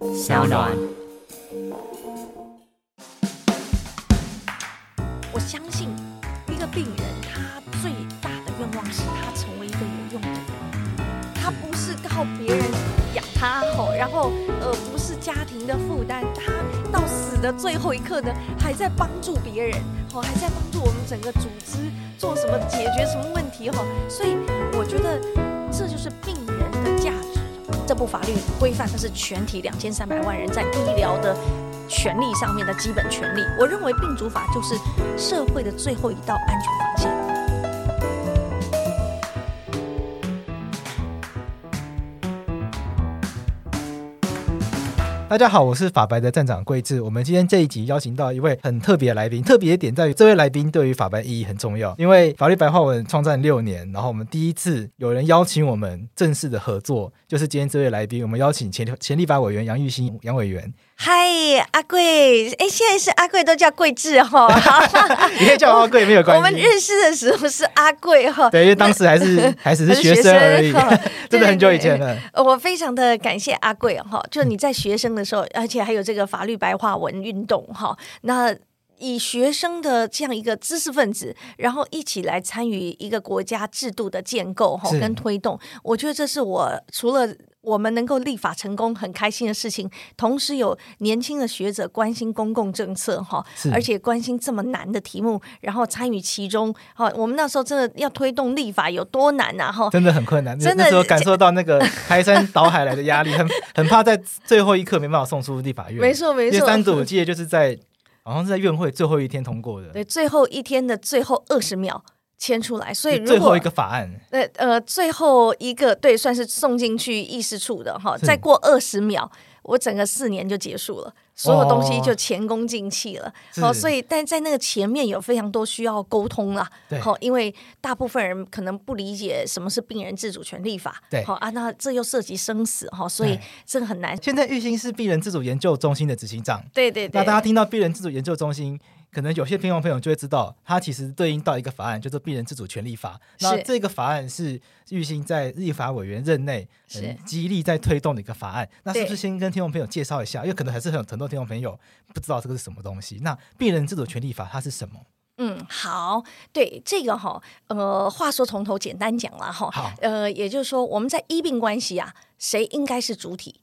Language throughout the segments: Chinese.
小暖，我相信一个病人，他最大的愿望是他成为一个有用的人，他不是靠别人养他好，然后呃不是家庭的负担，他到死的最后一刻呢，还在帮助别人，好，还在帮助我们整个组织做什么解决什么问题哈，所以我觉得这就是病。这部法律规范的是全体两千三百万人在医疗的权利上面的基本权利。我认为病主法就是社会的最后一道安全防线。大家好，我是法白的站长桂智。我们今天这一集邀请到一位很特别的来宾，特别的点在于这位来宾对于法白意义很重要。因为法律白话文创战六年，然后我们第一次有人邀请我们正式的合作，就是今天这位来宾。我们邀请前前立法委员杨玉兴杨委员。嗨，阿贵，哎，现在是阿贵都叫贵智哈，你可以叫我阿贵没有关系。我们认识的时候是阿贵哈，对，因为当时还是还只是学生而已，真的很久以前了。我非常的感谢阿贵哈，就你在学生的时候，而且还有这个法律白话文运动哈，那以学生的这样一个知识分子，然后一起来参与一个国家制度的建构哈跟推动，我觉得这是我除了。我们能够立法成功，很开心的事情。同时有年轻的学者关心公共政策，哈，而且关心这么难的题目，然后参与其中。哈，我们那时候真的要推动立法有多难呐？哈，真的很困难。真的那时候感受到那个 排山倒海来的压力，很很怕在最后一刻没办法送出立法院。没错，没错。三读我记得就是在好像是在院会最后一天通过的。对，最后一天的最后二十秒。签出来，所以如果最后一个法案，呃呃，最后一个对，算是送进去议事处的哈。再过二十秒，我整个四年就结束了，所有东西就前功尽弃了。好，所以但在那个前面有非常多需要沟通啦。好，因为大部分人可能不理解什么是病人自主权利法。对，好啊，那这又涉及生死哈，所以这个很难。现在玉兴是病人自主研究中心的执行长。对对对。那大家听到病人自主研究中心。可能有些听众朋友就会知道，它其实对应到一个法案，叫做《病人自主权利法》。那这个法案是玉兴在立法委员任内很极力在推动的一个法案。那是不是先跟听众朋友介绍一下？因为可能还是很有很多听众朋友不知道这个是什么东西。那《病人自主权利法》它是什么？嗯，好，对这个哈，呃，话说从头简单讲了哈。好，呃，也就是说，我们在医病关系啊，谁应该是主体？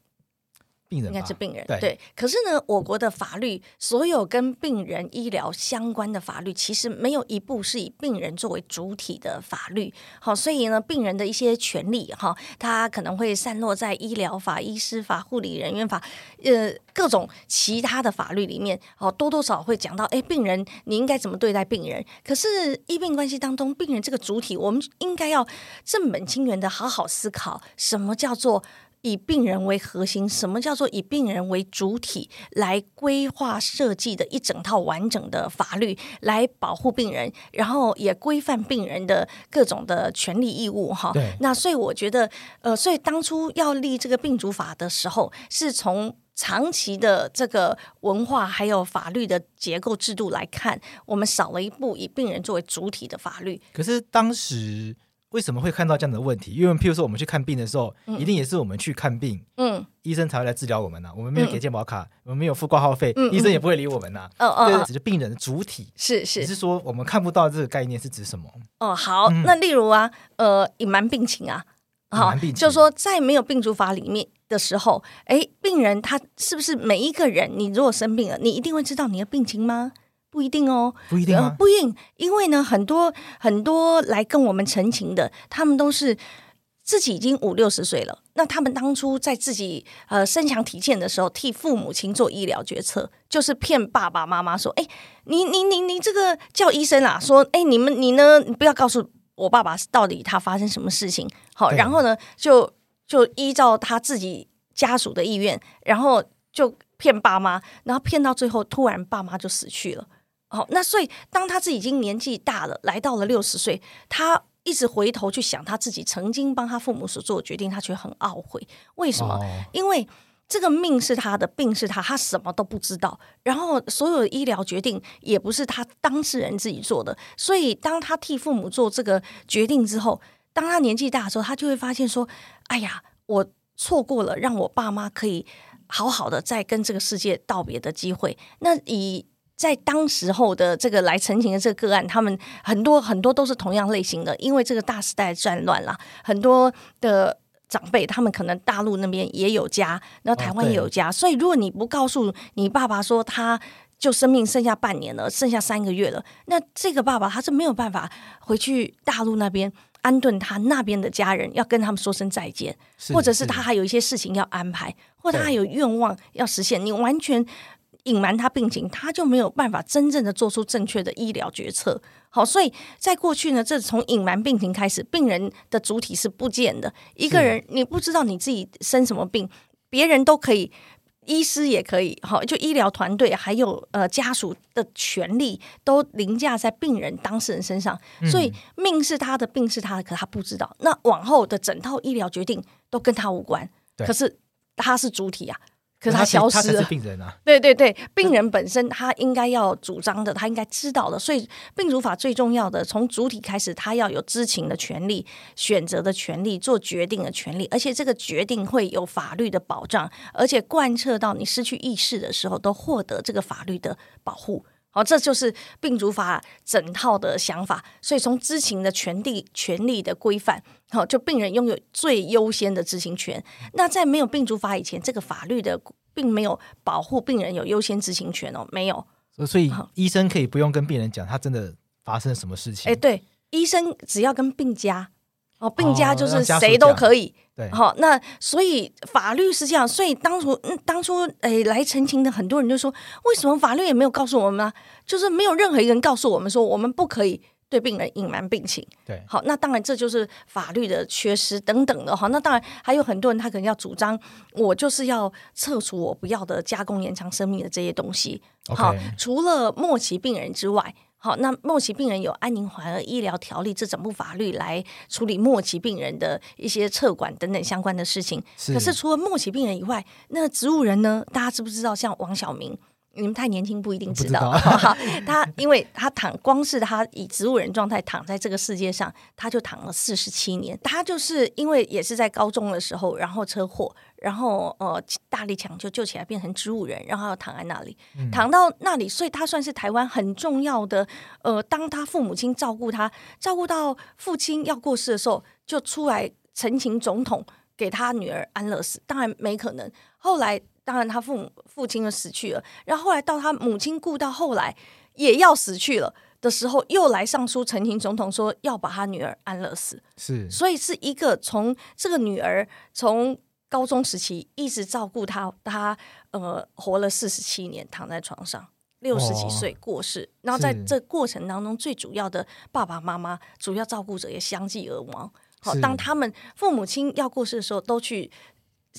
病人应该是病人，对，对。可是呢，我国的法律，所有跟病人医疗相关的法律，其实没有一部是以病人作为主体的法律。好，所以呢，病人的一些权利，哈，他可能会散落在医疗法、医师法、护理人员法，呃，各种其他的法律里面。哦，多多少少会讲到，哎，病人你应该怎么对待病人？可是医病关系当中，病人这个主体，我们应该要正本清源的好好思考，什么叫做？以病人为核心，什么叫做以病人为主体来规划设计的一整套完整的法律，来保护病人，然后也规范病人的各种的权利义务，哈。对。那所以我觉得，呃，所以当初要立这个病主法的时候，是从长期的这个文化还有法律的结构制度来看，我们少了一步以病人作为主体的法律。可是当时。为什么会看到这样的问题？因为譬如说我们去看病的时候，嗯、一定也是我们去看病，嗯，医生才会来治疗我们呐、啊。我们没有给健保卡，嗯、我们没有付挂号费，嗯、医生也不会理我们呐、啊。哦哦，只是病人的主体是是，只是说我们看不到这个概念是指什么？哦，好，嗯、那例如啊，呃，隐瞒病情啊，好，就是说在没有病主法里面的时候，哎，病人他是不是每一个人？你如果生病了，你一定会知道你的病情吗？不一定哦，不一定啊，呃，不一定，因为呢，很多很多来跟我们陈情的，他们都是自己已经五六十岁了。那他们当初在自己呃身强体健的时候，替父母亲做医疗决策，就是骗爸爸妈妈说：“哎，你你你你这个叫医生啊，说哎你们你呢，你不要告诉我爸爸到底他发生什么事情。”好，然后呢，就就依照他自己。家属的意愿，然后就骗爸妈，然后骗到最后，突然爸妈就死去了。好，那所以当他自己已经年纪大了，来到了六十岁，他一直回头去想他自己曾经帮他父母所做的决定，他却很懊悔。为什么？哦、因为这个命是他的，病是他，他什么都不知道。然后所有的医疗决定也不是他当事人自己做的。所以当他替父母做这个决定之后，当他年纪大的时候，他就会发现说：“哎呀，我错过了让我爸妈可以好好的再跟这个世界道别的机会。”那以在当时候的这个来陈情的这个个案，他们很多很多都是同样类型的，因为这个大时代战乱啦，很多的长辈他们可能大陆那边也有家，然后台湾也有家，哦、所以如果你不告诉你爸爸说他就生命剩下半年了，剩下三个月了，那这个爸爸他是没有办法回去大陆那边安顿他那边的家人，要跟他们说声再见，或者是他还有一些事情要安排，或者他还有愿望要实现，你完全。隐瞒他病情，他就没有办法真正的做出正确的医疗决策。好，所以在过去呢，这从隐瞒病情开始，病人的主体是不见的。一个人你不知道你自己生什么病，别人都可以，医师也可以，好，就医疗团队还有呃家属的权利都凌驾在病人当事人身上。所以命是他的，病是他的，可他不知道。那往后的整套医疗决定都跟他无关，可是他是主体啊。可是他消失了，病人啊，对对对，病人本身他应该要主张的，他应该知道的。所以病主法最重要的，从主体开始，他要有知情的权利、选择的权利、做决定的权利，而且这个决定会有法律的保障，而且贯彻到你失去意识的时候都获得这个法律的保护。好，这就是病主法整套的想法。所以从知情的权利、权利的规范，好，就病人拥有最优先的知情权。那在没有病主法以前，这个法律的并没有保护病人有优先知情权哦，没有。所以医生可以不用跟病人讲他真的发生什么事情。哎，对，医生只要跟病家。哦，病家就是谁都可以，对，好，那所以法律是这样，所以当初，嗯，当初，诶，来澄清的很多人就说，为什么法律也没有告诉我们呢？就是没有任何一个人告诉我们说，我们不可以对病人隐瞒病情，对，好，那当然这就是法律的缺失等等的哈，那当然还有很多人他可能要主张，我就是要撤除我不要的加工延长生命的这些东西，好.除了末期病人之外。好，那末期病人有安宁缓和医疗条例这整部法律来处理末期病人的一些撤管等等相关的事情。是。可是除了末期病人以外，那植物人呢？大家知不知道？像王晓明。你们太年轻，不一定知道。知道 他，因为他躺，光是他以植物人状态躺在这个世界上，他就躺了四十七年。他就是因为也是在高中的时候，然后车祸，然后呃大力抢救救起来，变成植物人，然后要躺在那里，嗯、躺到那里，所以他算是台湾很重要的。呃，当他父母亲照顾他，照顾到父亲要过世的时候，就出来陈情总统给他女儿安乐死。当然没可能，后来。当然，他父母父亲就死去了，然后后来到他母亲顾到后来也要死去了的时候，又来上书陈情总统说要把他女儿安乐死。是，所以是一个从这个女儿从高中时期一直照顾他，他呃活了四十七年，躺在床上，六十几岁过世，哦、然后在这过程当中，最主要的爸爸妈妈主要照顾者也相继而亡。好，当他们父母亲要过世的时候，都去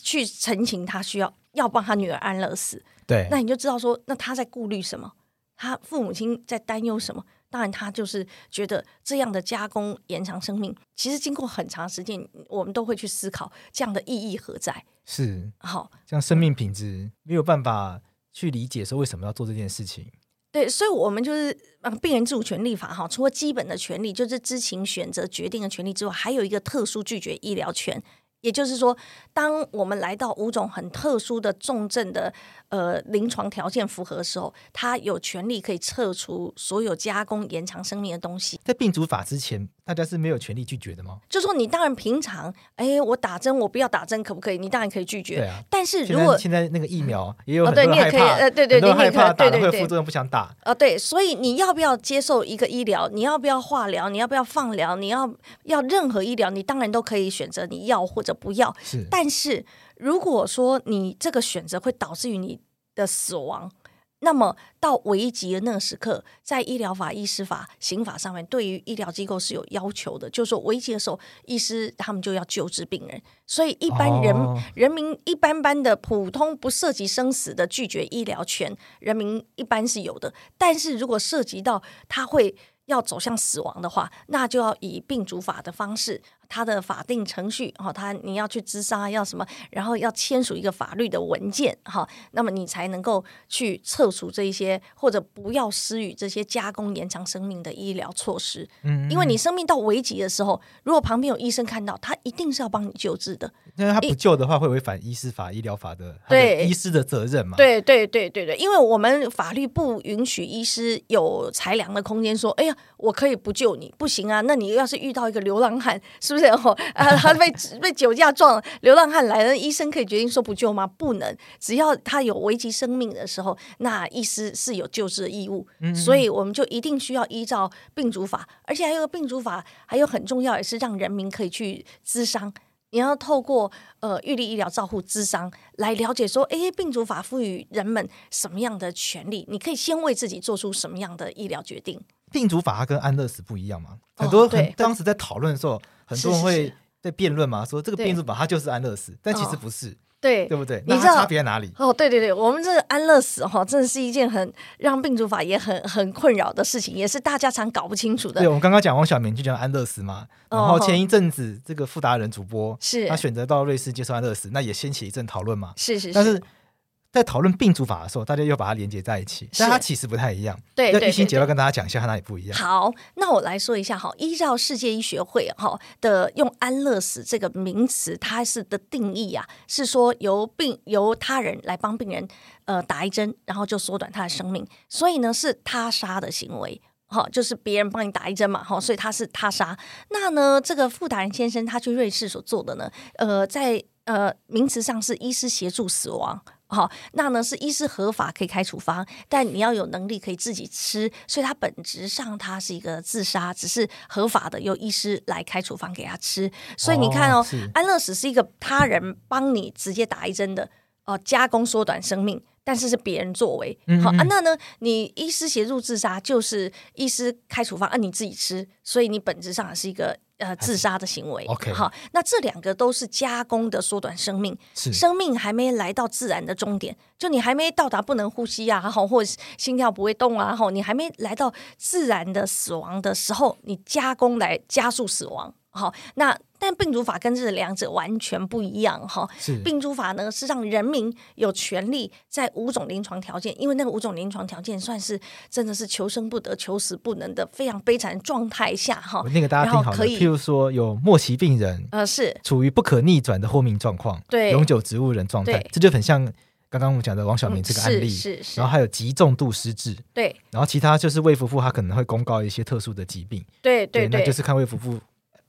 去澄清，他需要。要帮他女儿安乐死，对，那你就知道说，那他在顾虑什么？他父母亲在担忧什么？当然，他就是觉得这样的加工延长生命，其实经过很长时间，我们都会去思考这样的意义何在。是，好，像生命品质没有办法去理解说为什么要做这件事情。对，所以我们就是呃，病人自主权利法哈，除了基本的权利，就是知情、选择、决定的权利之外，还有一个特殊拒绝医疗权。也就是说，当我们来到五种很特殊的重症的呃临床条件符合的时候，他有权利可以撤除所有加工延长生命的东西。在病毒法之前，大家是没有权利拒绝的吗？就说你当然平常，哎，我打针，我不要打针，可不可以？你当然可以拒绝。对啊。但是如果现在那个疫苗也有很多人害怕，呃，对对你，害怕打了会有副作用，不想打。啊，对，所以你要不要接受一个医疗？你要不要化疗？你要不要放疗？你要要任何医疗，你当然都可以选择你要或者不要。是。但是如果说你这个选择会导致于你的死亡，那么到危急的那个时刻，在医疗法、医师法、刑法上面，对于医疗机构是有要求的，就是说危急的时候，医师他们就要救治病人。所以一般人、哦、人民一般般的普通不涉及生死的拒绝医疗权，人民一般是有的。但是如果涉及到他会要走向死亡的话，那就要以病主法的方式。他的法定程序，哈，他你要去咨商，要什么，然后要签署一个法律的文件，哈，那么你才能够去撤除这一些，或者不要施予这些加工延长生命的医疗措施。嗯，因为你生命到危急的时候，如果旁边有医生看到，他一定是要帮你救治的。那他不救的话，会违反医师法、医疗法的对医师的责任嘛？对对对对对，因为我们法律不允许医师有裁量的空间，说，哎呀，我可以不救你，不行啊。那你要是遇到一个流浪汉，是。不是 哦，啊，他被被酒驾撞，流浪汉来了，医生可以决定说不救吗？不能，只要他有危及生命的时候，那医师是有救治的义务。嗯嗯，所以我们就一定需要依照病主法，而且还有个病主法，还有很重要也是让人民可以去咨商。你要透过呃预立医疗照护咨商来了解说，哎，病主法赋予人们什么样的权利？你可以先为自己做出什么样的医疗决定？病主法它跟安乐死不一样吗？很多很、哦、当时在讨论的时候。很多人会在辩论嘛，说这个病主法它就是安乐死，但其实不是，对对不对？你知道差别在哪里？哦，对对对，我们这个安乐死哈，真的是一件很让病主法也很很困扰的事情，也是大家常搞不清楚的。对，我们刚刚讲王小明就讲安乐死嘛，然后前一阵子这个富达人主播是他选择到瑞士接受安乐死，那也掀起一阵讨论嘛。是是是，但是。在讨论病主法的时候，大家又把它连接在一起，但它其实不太一样。对，那玉欣姐要跟大家讲一下它哪里不一样。好，那我来说一下哈，依照世界医学会哈的用安乐死这个名词，它是的定义啊，是说由病由他人来帮病人呃打一针，然后就缩短他的生命，所以呢是他杀的行为，哈，就是别人帮你打一针嘛，哈，所以他是他杀。那呢，这个傅达仁先生他去瑞士所做的呢，呃，在呃名词上是医师协助死亡。好，那呢是医师合法可以开处方，但你要有能力可以自己吃，所以它本质上它是一个自杀，只是合法的由医师来开处方给他吃。所以你看哦，哦安乐死是一个他人帮你直接打一针的哦，加工缩短生命，但是是别人作为。好、啊，那呢你医师协助自杀就是医师开处方，啊你自己吃，所以你本质上是一个。呃，自杀的行为，OK，好，那这两个都是加工的缩短生命，生命还没来到自然的终点，就你还没到达不能呼吸啊，好，或者心跳不会动啊，好，你还没来到自然的死亡的时候，你加工来加速死亡，好，那。但病主法跟这两者完全不一样哈。是病主法呢，是让人民有权利在五种临床条件，因为那个五种临床条件算是真的是求生不得、求死不能的非常悲惨状态下哈。那个大家听好了，譬如说有末期病人，呃，是处于不可逆转的昏迷状况，对，永久植物人状态，这就很像刚刚我们讲的王晓明这个案例，嗯、是是，是。然后还有极重度失智，对。然后其他就是魏福部他可能会公告一些特殊的疾病，对对那就是看魏福部。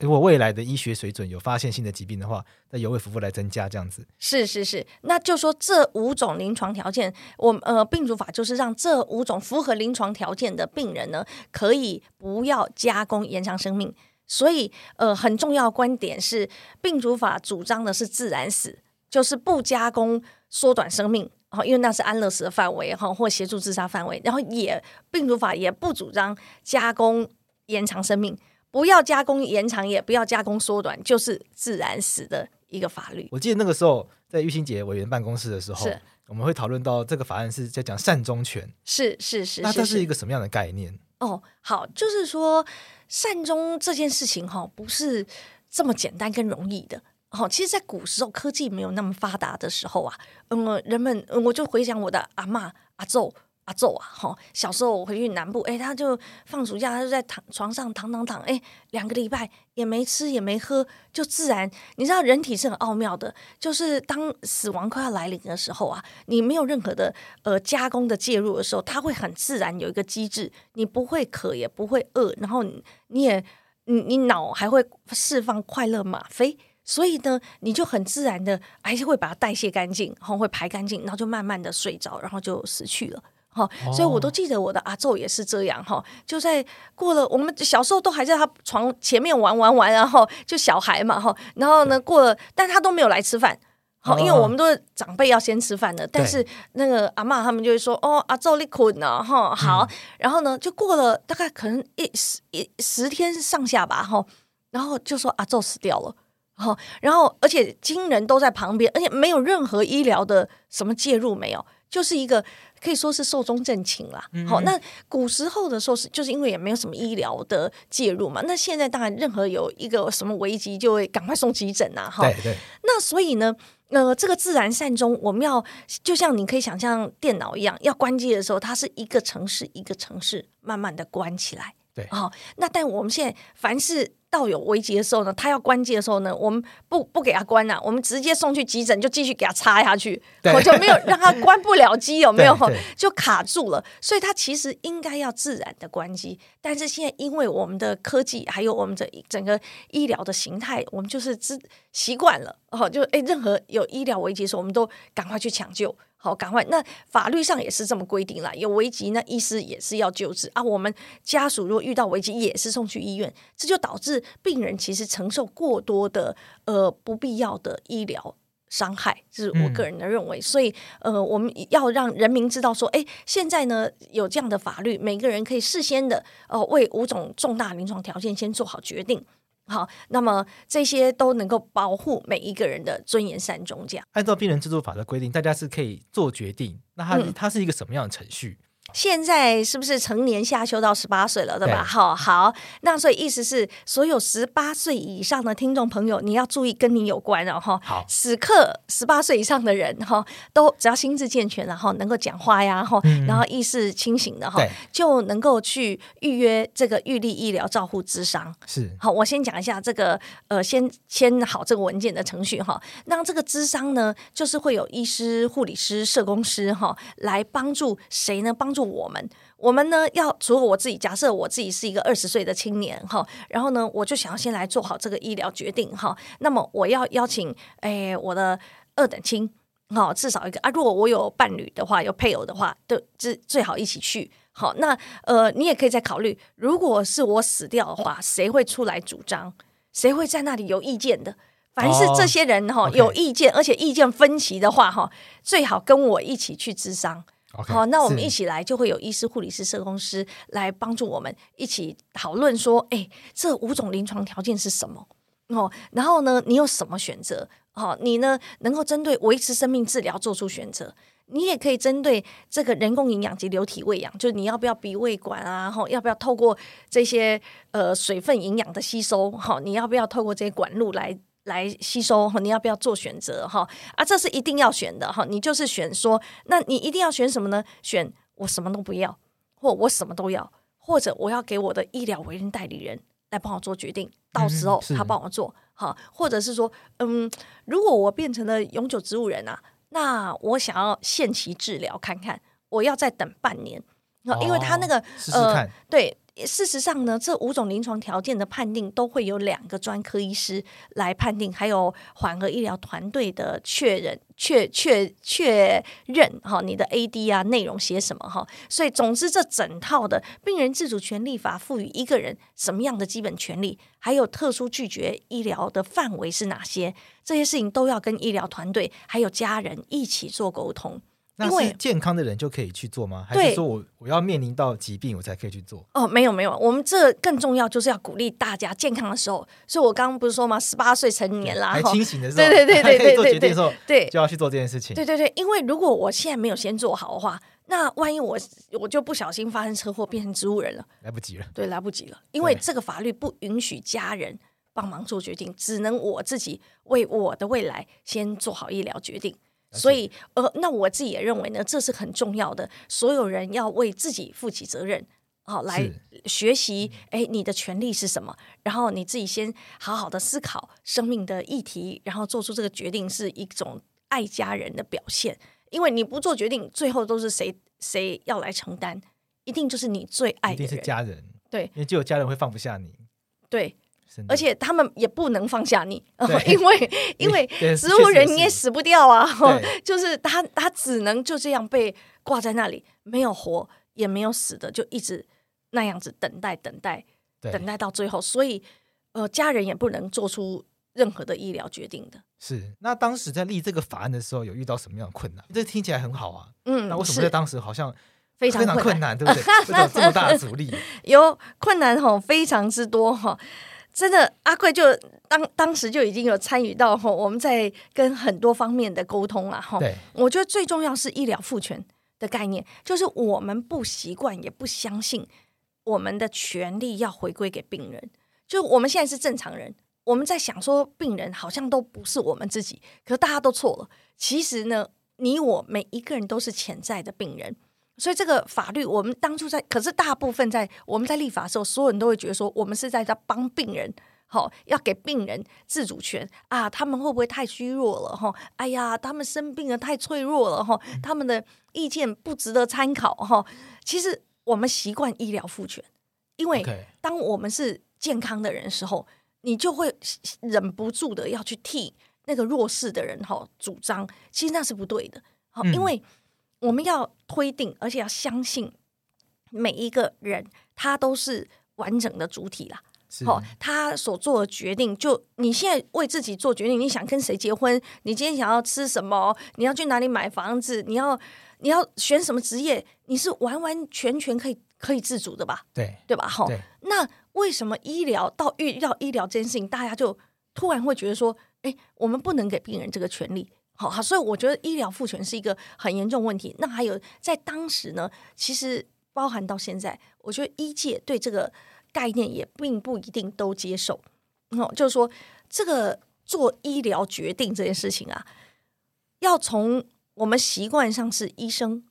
如果未来的医学水准有发现性的疾病的话，那由卫福部来增加这样子。是是是，那就说这五种临床条件，我呃病主法就是让这五种符合临床条件的病人呢，可以不要加工延长生命。所以呃很重要的观点是，病主法主张的是自然死，就是不加工缩短生命，好，因为那是安乐死的范围哈，或协助自杀范围。然后也病主法也不主张加工延长生命。不要加工延长，也不要加工缩短，就是自然死的一个法律。我记得那个时候在玉清姐委员办公室的时候，是我们会讨论到这个法案是在讲善终权。是是是，那这是一个什么样的概念？哦，好，就是说善终这件事情哈，不是这么简单跟容易的。好，其实，在古时候科技没有那么发达的时候啊，嗯，人们，我就回想我的阿嬷、阿祖。阿祖啊，哈！小时候我回去南部，哎，他就放暑假，他就在躺床上躺躺躺，哎，两个礼拜也没吃也没喝，就自然。你知道人体是很奥妙的，就是当死亡快要来临的时候啊，你没有任何的呃加工的介入的时候，它会很自然有一个机制，你不会渴也不会饿，然后你，你也你你脑还会释放快乐吗啡，所以呢，你就很自然的还是会把它代谢干净，然后会排干净，然后就慢慢的睡着，然后就死去了。哈，所以我都记得我的阿昼也是这样哈，就在过了我们小时候都还在他床前面玩玩玩，然后就小孩嘛哈，然后呢过了，但他都没有来吃饭，好，因为我们都是长辈要先吃饭的，但是那个阿嬷他们就会说：“哦，阿昼你困了哈，好。嗯”然后呢，就过了大概可能一十一十天上下吧，哈，然后就说阿昼死掉了，哈，然后而且亲人都在旁边，而且没有任何医疗的什么介入，没有，就是一个。可以说是寿终正寝啦。好、那古时候的时候是就是因为也没有什么医疗的介入嘛。那现在当然任何有一个什么危机，就会赶快送急诊呐。哈，对对。那所以呢，呃，这个自然善终，我们要就像你可以想象电脑一样，要关机的时候，它是一个城市一个城市慢慢的关起来。对，好，那但我们现在凡是。到有危急的时候呢，他要关机的时候呢，我们不不给他关了，我们直接送去急诊，就继续给他插下去，我就没有让他关不了机，有没有？就卡住了。所以他其实应该要自然的关机，但是现在因为我们的科技还有我们的整个医疗的形态，我们就是知习惯了哦，就诶，任何有医疗危机的时候，我们都赶快去抢救。好，赶快！那法律上也是这么规定了，有危机，那医师也是要救治啊。我们家属如果遇到危机，也是送去医院，这就导致病人其实承受过多的呃不必要的医疗伤害，这是我个人的认为。嗯、所以呃，我们要让人民知道说，哎，现在呢有这样的法律，每个人可以事先的呃为五种重大临床条件先做好决定。好，那么这些都能够保护每一个人的尊严善终。这样，按照病人自助法的规定，大家是可以做决定。那它、嗯、它是一个什么样的程序？现在是不是成年下修到十八岁了，对吧？好好，那所以意思是，所有十八岁以上的听众朋友，你要注意跟你有关了哈。好，此刻十八岁以上的人哈，都只要心智健全，然后能够讲话呀，哈、嗯，然后意识清醒的哈，就能够去预约这个预立医疗照护咨商。是，好，我先讲一下这个呃，先签好这个文件的程序哈。那这个智商呢，就是会有医师、护理师、社工师哈，来帮助谁呢？帮助我们，我们呢要除了我自己，假设我自己是一个二十岁的青年哈，然后呢，我就想要先来做好这个医疗决定哈。那么我要邀请诶我的二等亲哈，至少一个啊。如果我有伴侣的话，有配偶的话，都最最好一起去。好，那呃，你也可以再考虑，如果是我死掉的话，谁会出来主张？谁会在那里有意见的？凡是这些人哈、oh, okay. 有意见，而且意见分歧的话哈，最好跟我一起去咨商。好那我们一起来，就会有医师、护理师、社工师来帮助我们一起讨论说，哎，这五种临床条件是什么？哦，然后呢，你有什么选择？哦，你呢能够针对维持生命治疗做出选择，你也可以针对这个人工营养及流体喂养，就是你要不要鼻胃管啊？哈，要不要透过这些呃水分营养的吸收？哈，你要不要透过这些管路来？来吸收，你要不要做选择哈？啊，这是一定要选的哈。你就是选说，那你一定要选什么呢？选我什么都不要，或我什么都要，或者我要给我的医疗委任代理人来帮我做决定，到时候他帮我做哈。或者是说，嗯，如果我变成了永久植物人啊，那我想要限期治疗看看，我要再等半年，因为他那个试试，呃，对。事实上呢，这五种临床条件的判定都会有两个专科医师来判定，还有缓和医疗团队的确认、确确确认哈，你的 AD 啊内容写什么哈，所以总之这整套的病人自主权利法赋予一个人什么样的基本权利，还有特殊拒绝医疗的范围是哪些，这些事情都要跟医疗团队还有家人一起做沟通。那是健康的人就可以去做吗？还是说我我要面临到疾病我才可以去做？哦，没有没有，我们这更重要就是要鼓励大家健康的时候。所以我刚刚不是说吗？十八岁成年啦，还清醒的时候，对对对对对对，做决定的时候，对，就要去做这件事情。对对对，因为如果我现在没有先做好的话，那万一我我就不小心发生车祸变成植物人了，来不及了。对，来不及了，因为这个法律不允许家人帮忙做决定，只能我自己为我的未来先做好医疗决定。所以，呃，那我自己也认为呢，这是很重要的。所有人要为自己负起责任，好、哦、来学习。哎，你的权利是什么？然后你自己先好好的思考生命的议题，然后做出这个决定，是一种爱家人的表现。因为你不做决定，最后都是谁谁要来承担？一定就是你最爱的人，一定是家人。对，因为就有家人会放不下你。对。而且他们也不能放下你，因为 因为植 物人你也死不掉啊，就是他他只能就这样被挂在那里，没有活也没有死的，就一直那样子等待等待，等待到最后，所以呃家人也不能做出任何的医疗决定的。是，那当时在立这个法案的时候，有遇到什么样的困难？这听起来很好啊，嗯，那为什么在当时好像非常困难，对不对？这种这么大的阻力，有困难哈，非常之多哈。真的，阿贵就当当时就已经有参与到哈，我们在跟很多方面的沟通了哈。对，我觉得最重要是医疗赋权的概念，就是我们不习惯也不相信我们的权利要回归给病人。就我们现在是正常人，我们在想说病人好像都不是我们自己，可是大家都错了。其实呢，你我每一个人都是潜在的病人，所以这个法律我们当初在，可是大部分在我们在立法的时候，所有人都会觉得说，我们是在在帮病人，好要给病人自主权啊，他们会不会太虚弱了哈？哎呀，他们生病了太脆弱了哈，他们的意见不值得参考哈。其实我们习惯医疗赋权，因为当我们是。健康的人的时候，你就会忍不住的要去替那个弱势的人哈主张，其实那是不对的。好，因为我们要推定，而且要相信每一个人他都是完整的主体啦。好，他所做的决定，就你现在为自己做决定，你想跟谁结婚，你今天想要吃什么，你要去哪里买房子，你要你要选什么职业，你是完完全全可以可以自主的吧？对，对吧？好，那。为什么医疗到遇到医疗这件事情，大家就突然会觉得说：“哎，我们不能给病人这个权利。”好，好，所以我觉得医疗赋权是一个很严重问题。那还有在当时呢，其实包含到现在，我觉得医界对这个概念也并不一定都接受。哦，就是说这个做医疗决定这件事情啊，要从我们习惯上是医生、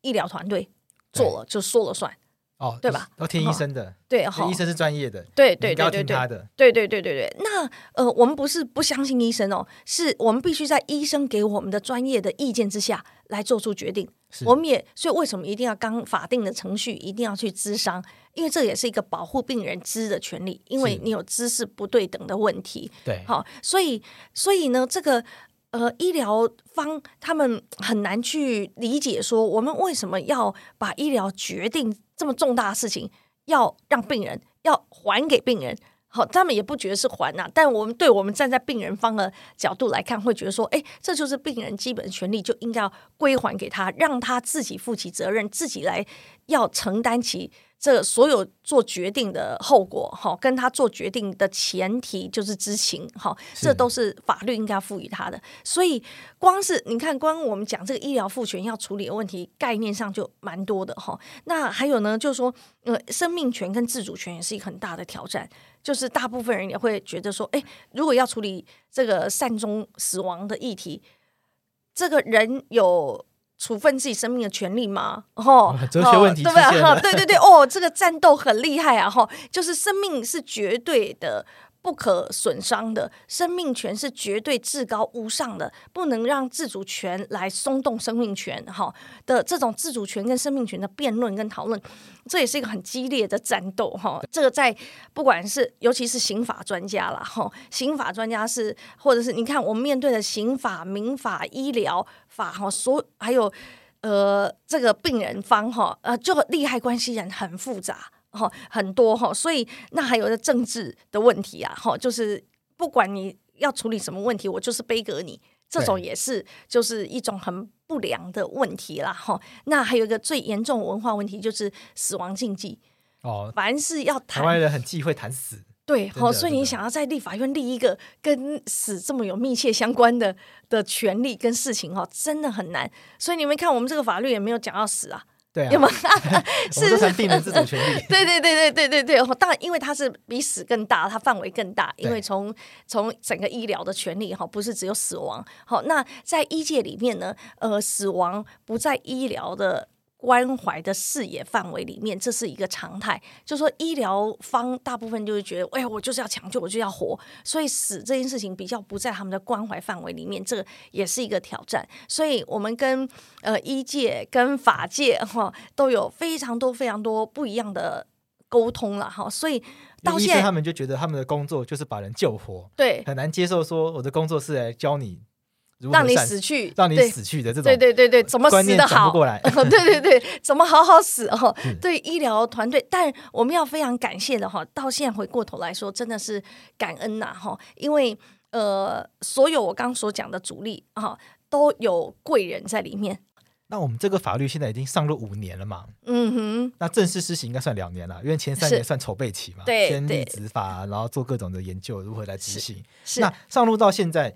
医疗团队做了就说了算。哦，对吧？要听医生的，对，医生是专业的，对对对对对，对对对对对。那呃，我们不是不相信医生哦，是我们必须在医生给我们的专业的意见之下来做出决定。我们也所以为什么一定要刚法定的程序一定要去咨商？因为这也是一个保护病人知的权利，因为你有知识不对等的问题。对，好，所以所以呢，这个。呃，医疗方他们很难去理解，说我们为什么要把医疗决定这么重大的事情，要让病人要还给病人。好，他们也不觉得是还呐、啊，但我们对我们站在病人方的角度来看，会觉得说，哎，这就是病人基本的权利，就应该要归还给他，让他自己负起责任，自己来要承担起。这所有做决定的后果，哈，跟他做决定的前提就是知情，哈，这都是法律应该赋予他的。所以，光是你看，光我们讲这个医疗赋权要处理的问题，概念上就蛮多的，哈。那还有呢，就是说，呃，生命权跟自主权也是一个很大的挑战。就是大部分人也会觉得说，哎，如果要处理这个善终死亡的议题，这个人有。处分自己生命的权利吗？哦，哲学问题出现了，对吧？对对对，哦，这个战斗很厉害啊！哈，就是生命是绝对的。不可损伤的生命权是绝对至高无上的，不能让自主权来松动生命权。哈的这种自主权跟生命权的辩论跟讨论，这也是一个很激烈的战斗。哈，这个在不管是尤其是刑法专家啦，哈，刑法专家是或者是你看我们面对的刑法、民法、医疗法，哈，所还有呃这个病人方，哈，呃，就利害关系人很复杂。哈，很多哈，所以那还有个政治的问题啊，哈，就是不管你要处理什么问题，我就是背格你，这种也是就是一种很不良的问题啦，哈。那还有一个最严重的文化问题就是死亡禁忌哦，凡是要谈，台湾人很忌讳谈死，对，好，所以你想要在立法院立一个跟死这么有密切相关的的权利跟事情，哈，真的很难。所以你们看，我们这个法律也没有讲到死啊。对啊，有吗？是是定了自主权利。对对对对对对对，当然，因为它是比死更大，它范围更大，因为从从整个医疗的权利哈，不是只有死亡。好，那在医界里面呢，呃，死亡不在医疗的。关怀的视野范围里面，这是一个常态。就是说，医疗方大部分就是觉得，哎呀，我就是要抢救，我就要活，所以死这件事情比较不在他们的关怀范围里面，这个也是一个挑战。所以我们跟呃医界跟法界哈都有非常多非常多不一样的沟通了哈。所以到现在他们就觉得他们的工作就是把人救活，对，很难接受说我的工作是来教你。让你死去，让你死去的这种，对对对对，怎么死的好？过来，对对对，怎么好好死哦？对医疗团队，但我们要非常感谢的哈，到现在回过头来说，真的是感恩呐哈，因为呃，所有我刚刚所讲的主力哈，都有贵人在里面。那我们这个法律现在已经上路五年了嘛？嗯哼。那正式施行应该算两年了，因为前三年算筹备期嘛，对，先立执法，然后做各种的研究，如何来执行。那上路到现在，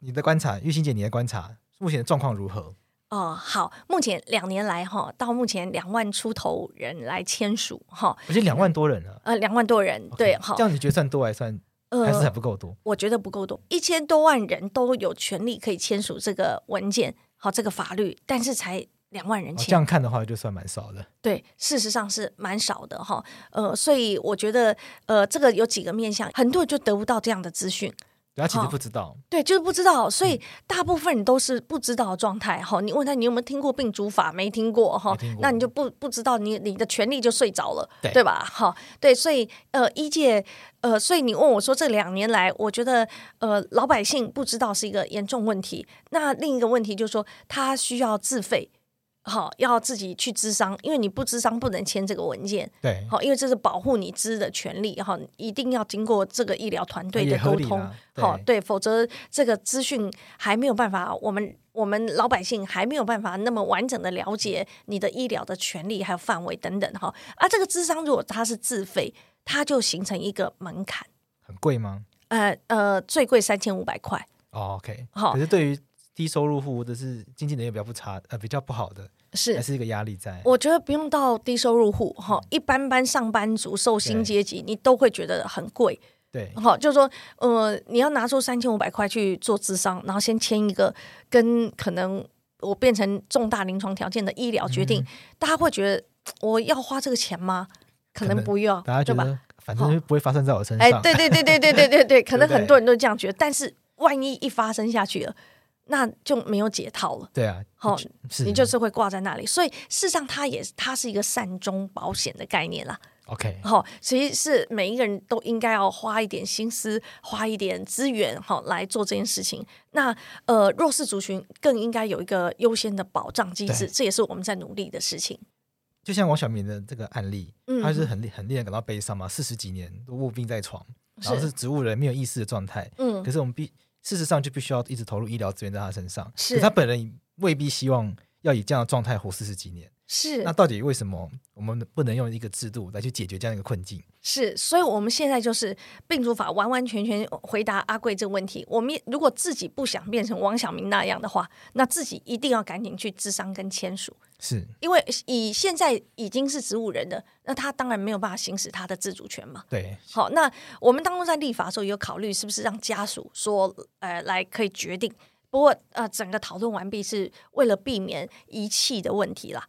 你的观察，玉欣姐，你的观察，目前的状况如何？哦，好，目前两年来哈，到目前两万出头人来签署哈，我觉得两万多人了。呃，两万多人，okay, 对，好，这样你觉得算多还算？呃还是还不够多？呃，我觉得不够多，一千多万人都有权利可以签署这个文件，好，这个法律，但是才两万人签。哦，这样看的话，就算蛮少的。对，事实上是蛮少的哈。呃，所以我觉得，呃，这个有几个面向，很多人就得不到这样的资讯。他其实不知道，哦，对，就是不知道，所以大部分人都是不知道的状态。哈，嗯，你问他你有没有听过病主法？没听过哈，那你就不不知道你，你你的权利就睡着了，对，对吧？哈，对，所以呃，医界呃，所以你问我说这两年来，我觉得呃，老百姓不知道是一个严重问题。那另一个问题就是说，他需要自费。好，要自己去咨商，因为你不咨商不能签这个文件。对，好，因为这是保护你知的权利。哈，一定要经过这个医疗团队的沟通。好，对，否则这个资讯还没有办法，我们我们老百姓还没有办法那么完整的了解你的医疗的权利还有范围等等。哈，啊，这个咨商如果它是自费，它就形成一个门槛。很贵吗？呃呃，最贵三千五百块。哦，OK。好，可是对于低收入户或者是经济能力比较不差呃比较不好的。是，还是一个压力在。我觉得不用到低收入户哈，一般般上班族、受薪阶级，你都会觉得很贵。对，好，就是说，呃，你要拿出三千五百块去做智商，然后先签一个跟可能我变成重大临床条件的医疗决定，嗯、大家会觉得我要花这个钱吗？可能不要，大家觉得反正不会发生在我身上。哎，对对对对对对对对，可能很多人都这样觉得，但是万一一发生下去了。那就没有解套了。对啊，好，你就是会挂在那里。所以事实上，它也它是一个善终保险的概念啦。OK，好，其实是每一个人都应该要花一点心思，花一点资源，好来做这件事情。那呃，弱势族群更应该有一个优先的保障机制，这也是我们在努力的事情。就像王晓明的这个案例，嗯、他是很很令人感到悲伤嘛，四十几年都卧病在床，然后是植物人没有意识的状态。嗯，可是我们必。事实上，就必须要一直投入医疗资源在他身上。是，他本人未必希望要以这样的状态活四十几年。是，那到底为什么我们不能用一个制度来去解决这样一个困境？是，所以我们现在就是病主法完完全全回答阿贵这个问题。我们如果自己不想变成王晓明那样的话，那自己一定要赶紧去咨商跟签署。是，因为以现在已经是植物人的，那他当然没有办法行使他的自主权嘛。对，好，那我们当中在立法的时候有考虑是不是让家属说，呃，来可以决定。不过，呃，整个讨论完毕是为了避免遗弃的问题啦。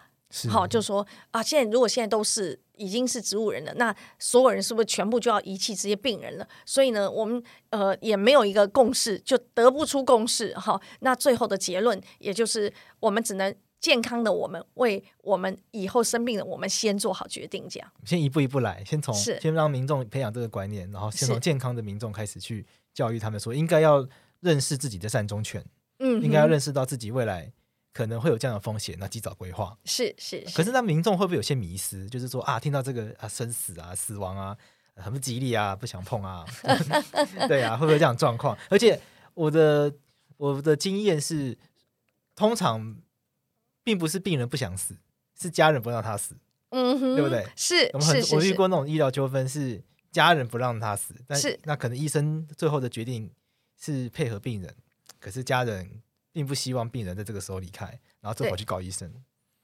好，就说啊，现在如果现在都是已经是植物人了，那所有人是不是全部就要遗弃这些病人了？所以呢，我们呃也没有一个共识，就得不出共识。哈，那最后的结论也就是，我们只能健康的我们为我们以后生病的我们先做好决定，这样。先一步一步来，先从先让民众培养这个观念，然后先从健康的民众开始去教育他们，说应该要认识自己的善终权，嗯，应该要认识到自己未来。可能会有这样的风险，那及早规划是是。是可是那民众会不会有些迷失？就是说啊，听到这个啊生死啊死亡啊很不吉利啊，不想碰啊，对啊，会不会这样状况？而且我的我的经验是，通常并不是病人不想死，是家人不让他死，嗯哼，对不对？是，我们很我遇过那种医疗纠纷，是家人不让他死，但是那可能医生最后的决定是配合病人，可是家人。并不希望病人在这个时候离开，然后最好去告医生。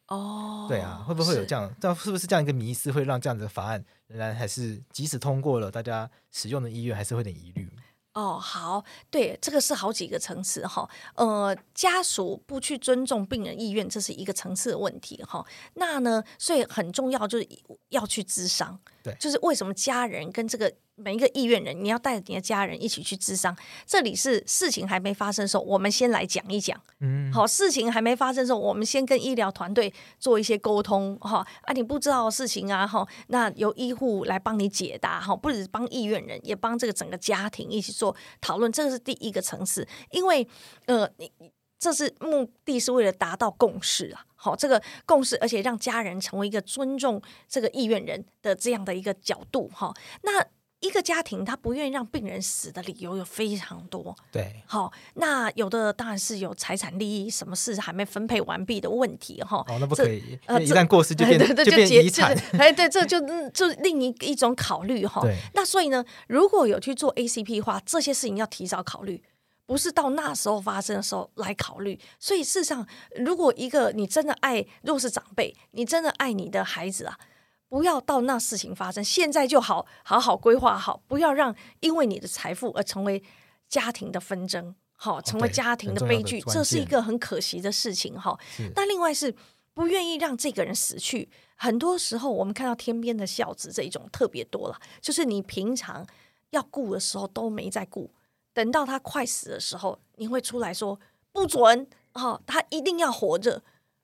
哦，对啊，会不会有这样？这是，是不是这样一个迷思，会让这样子的法案仍然还是即使通过了，大家使用的医院还是会有点疑虑？哦，好，对，这个是好几个层次哈。呃，家属不去尊重病人意愿，这是一个层次的问题哈。那呢，所以很重要就是要去咨商。对，就是为什么家人跟这个。每一个意愿人，你要带着你的家人一起去咨商。这里是事情还没发生的时候，我们先来讲一讲。嗯，好，事情还没发生的时候，我们先跟医疗团队做一些沟通。哈啊，你不知道的事情啊，哈，那由医护来帮你解答。哈，不只是帮意愿人，也帮这个整个家庭一起做讨论。这个是第一个层次，因为呃，你这是目的是为了达到共识啊。好，这个共识，而且让家人成为一个尊重这个意愿人的这样的一个角度。哈，那。一个家庭他不愿意让病人死的理由有非常多。对，好，那有的当然是有财产利益，什么事还没分配完毕的问题哈。哦，那不可以，呃，一旦过世就变 就变遗产。哎，对，这就就另一一种考虑哈。对，那所以呢，如果有去做 ACP 的话，这些事情要提早考虑。不是到那时候发生的时候来考虑，所以事实上，如果一个你真的爱，若是长辈，你真的爱你的孩子啊，不要到那事情发生，现在就好好好规划好，不要让因为你的财富而成为家庭的纷争，好，成为家庭的悲剧，这是一个很可惜的事情哈。那另外是不愿意让这个人死去，很多时候我们看到天边的孝子这一种特别多了，就是你平常要顾的时候都没在顾。等到他快死的时候，你会出来说不准哦，他一定要活着。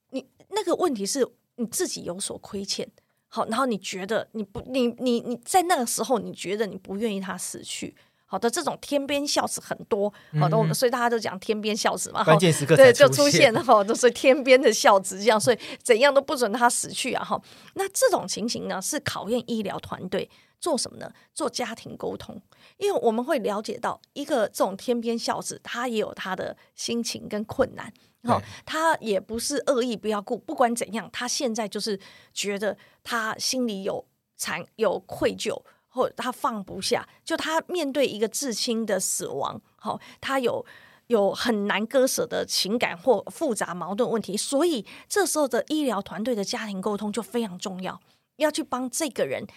你那个问题是你自己有所亏欠，好，然后你觉得你不，你你你在那个时候，你觉得你不愿意他死去。好的，这种天边孝子很多，好的，嗯、所以大家都讲天边孝子嘛，关键时刻对就出现了哈，都是天边的孝子这样，所以怎样都不准他死去啊哈。那这种情形呢，是考验医疗团队做什么呢？做家庭沟通。因为我们会了解到，一个这种天边孝子，他也有他的心情跟困难，哈，他也不是恶意不要顾，不管怎样，他现在就是觉得他心里有惭有愧疚，或他放不下，就他面对一个至亲的死亡，哈，他有有很难割舍的情感或复杂矛盾问题，所以这时候的医疗团队的家庭沟通就非常重要，要去帮这个人。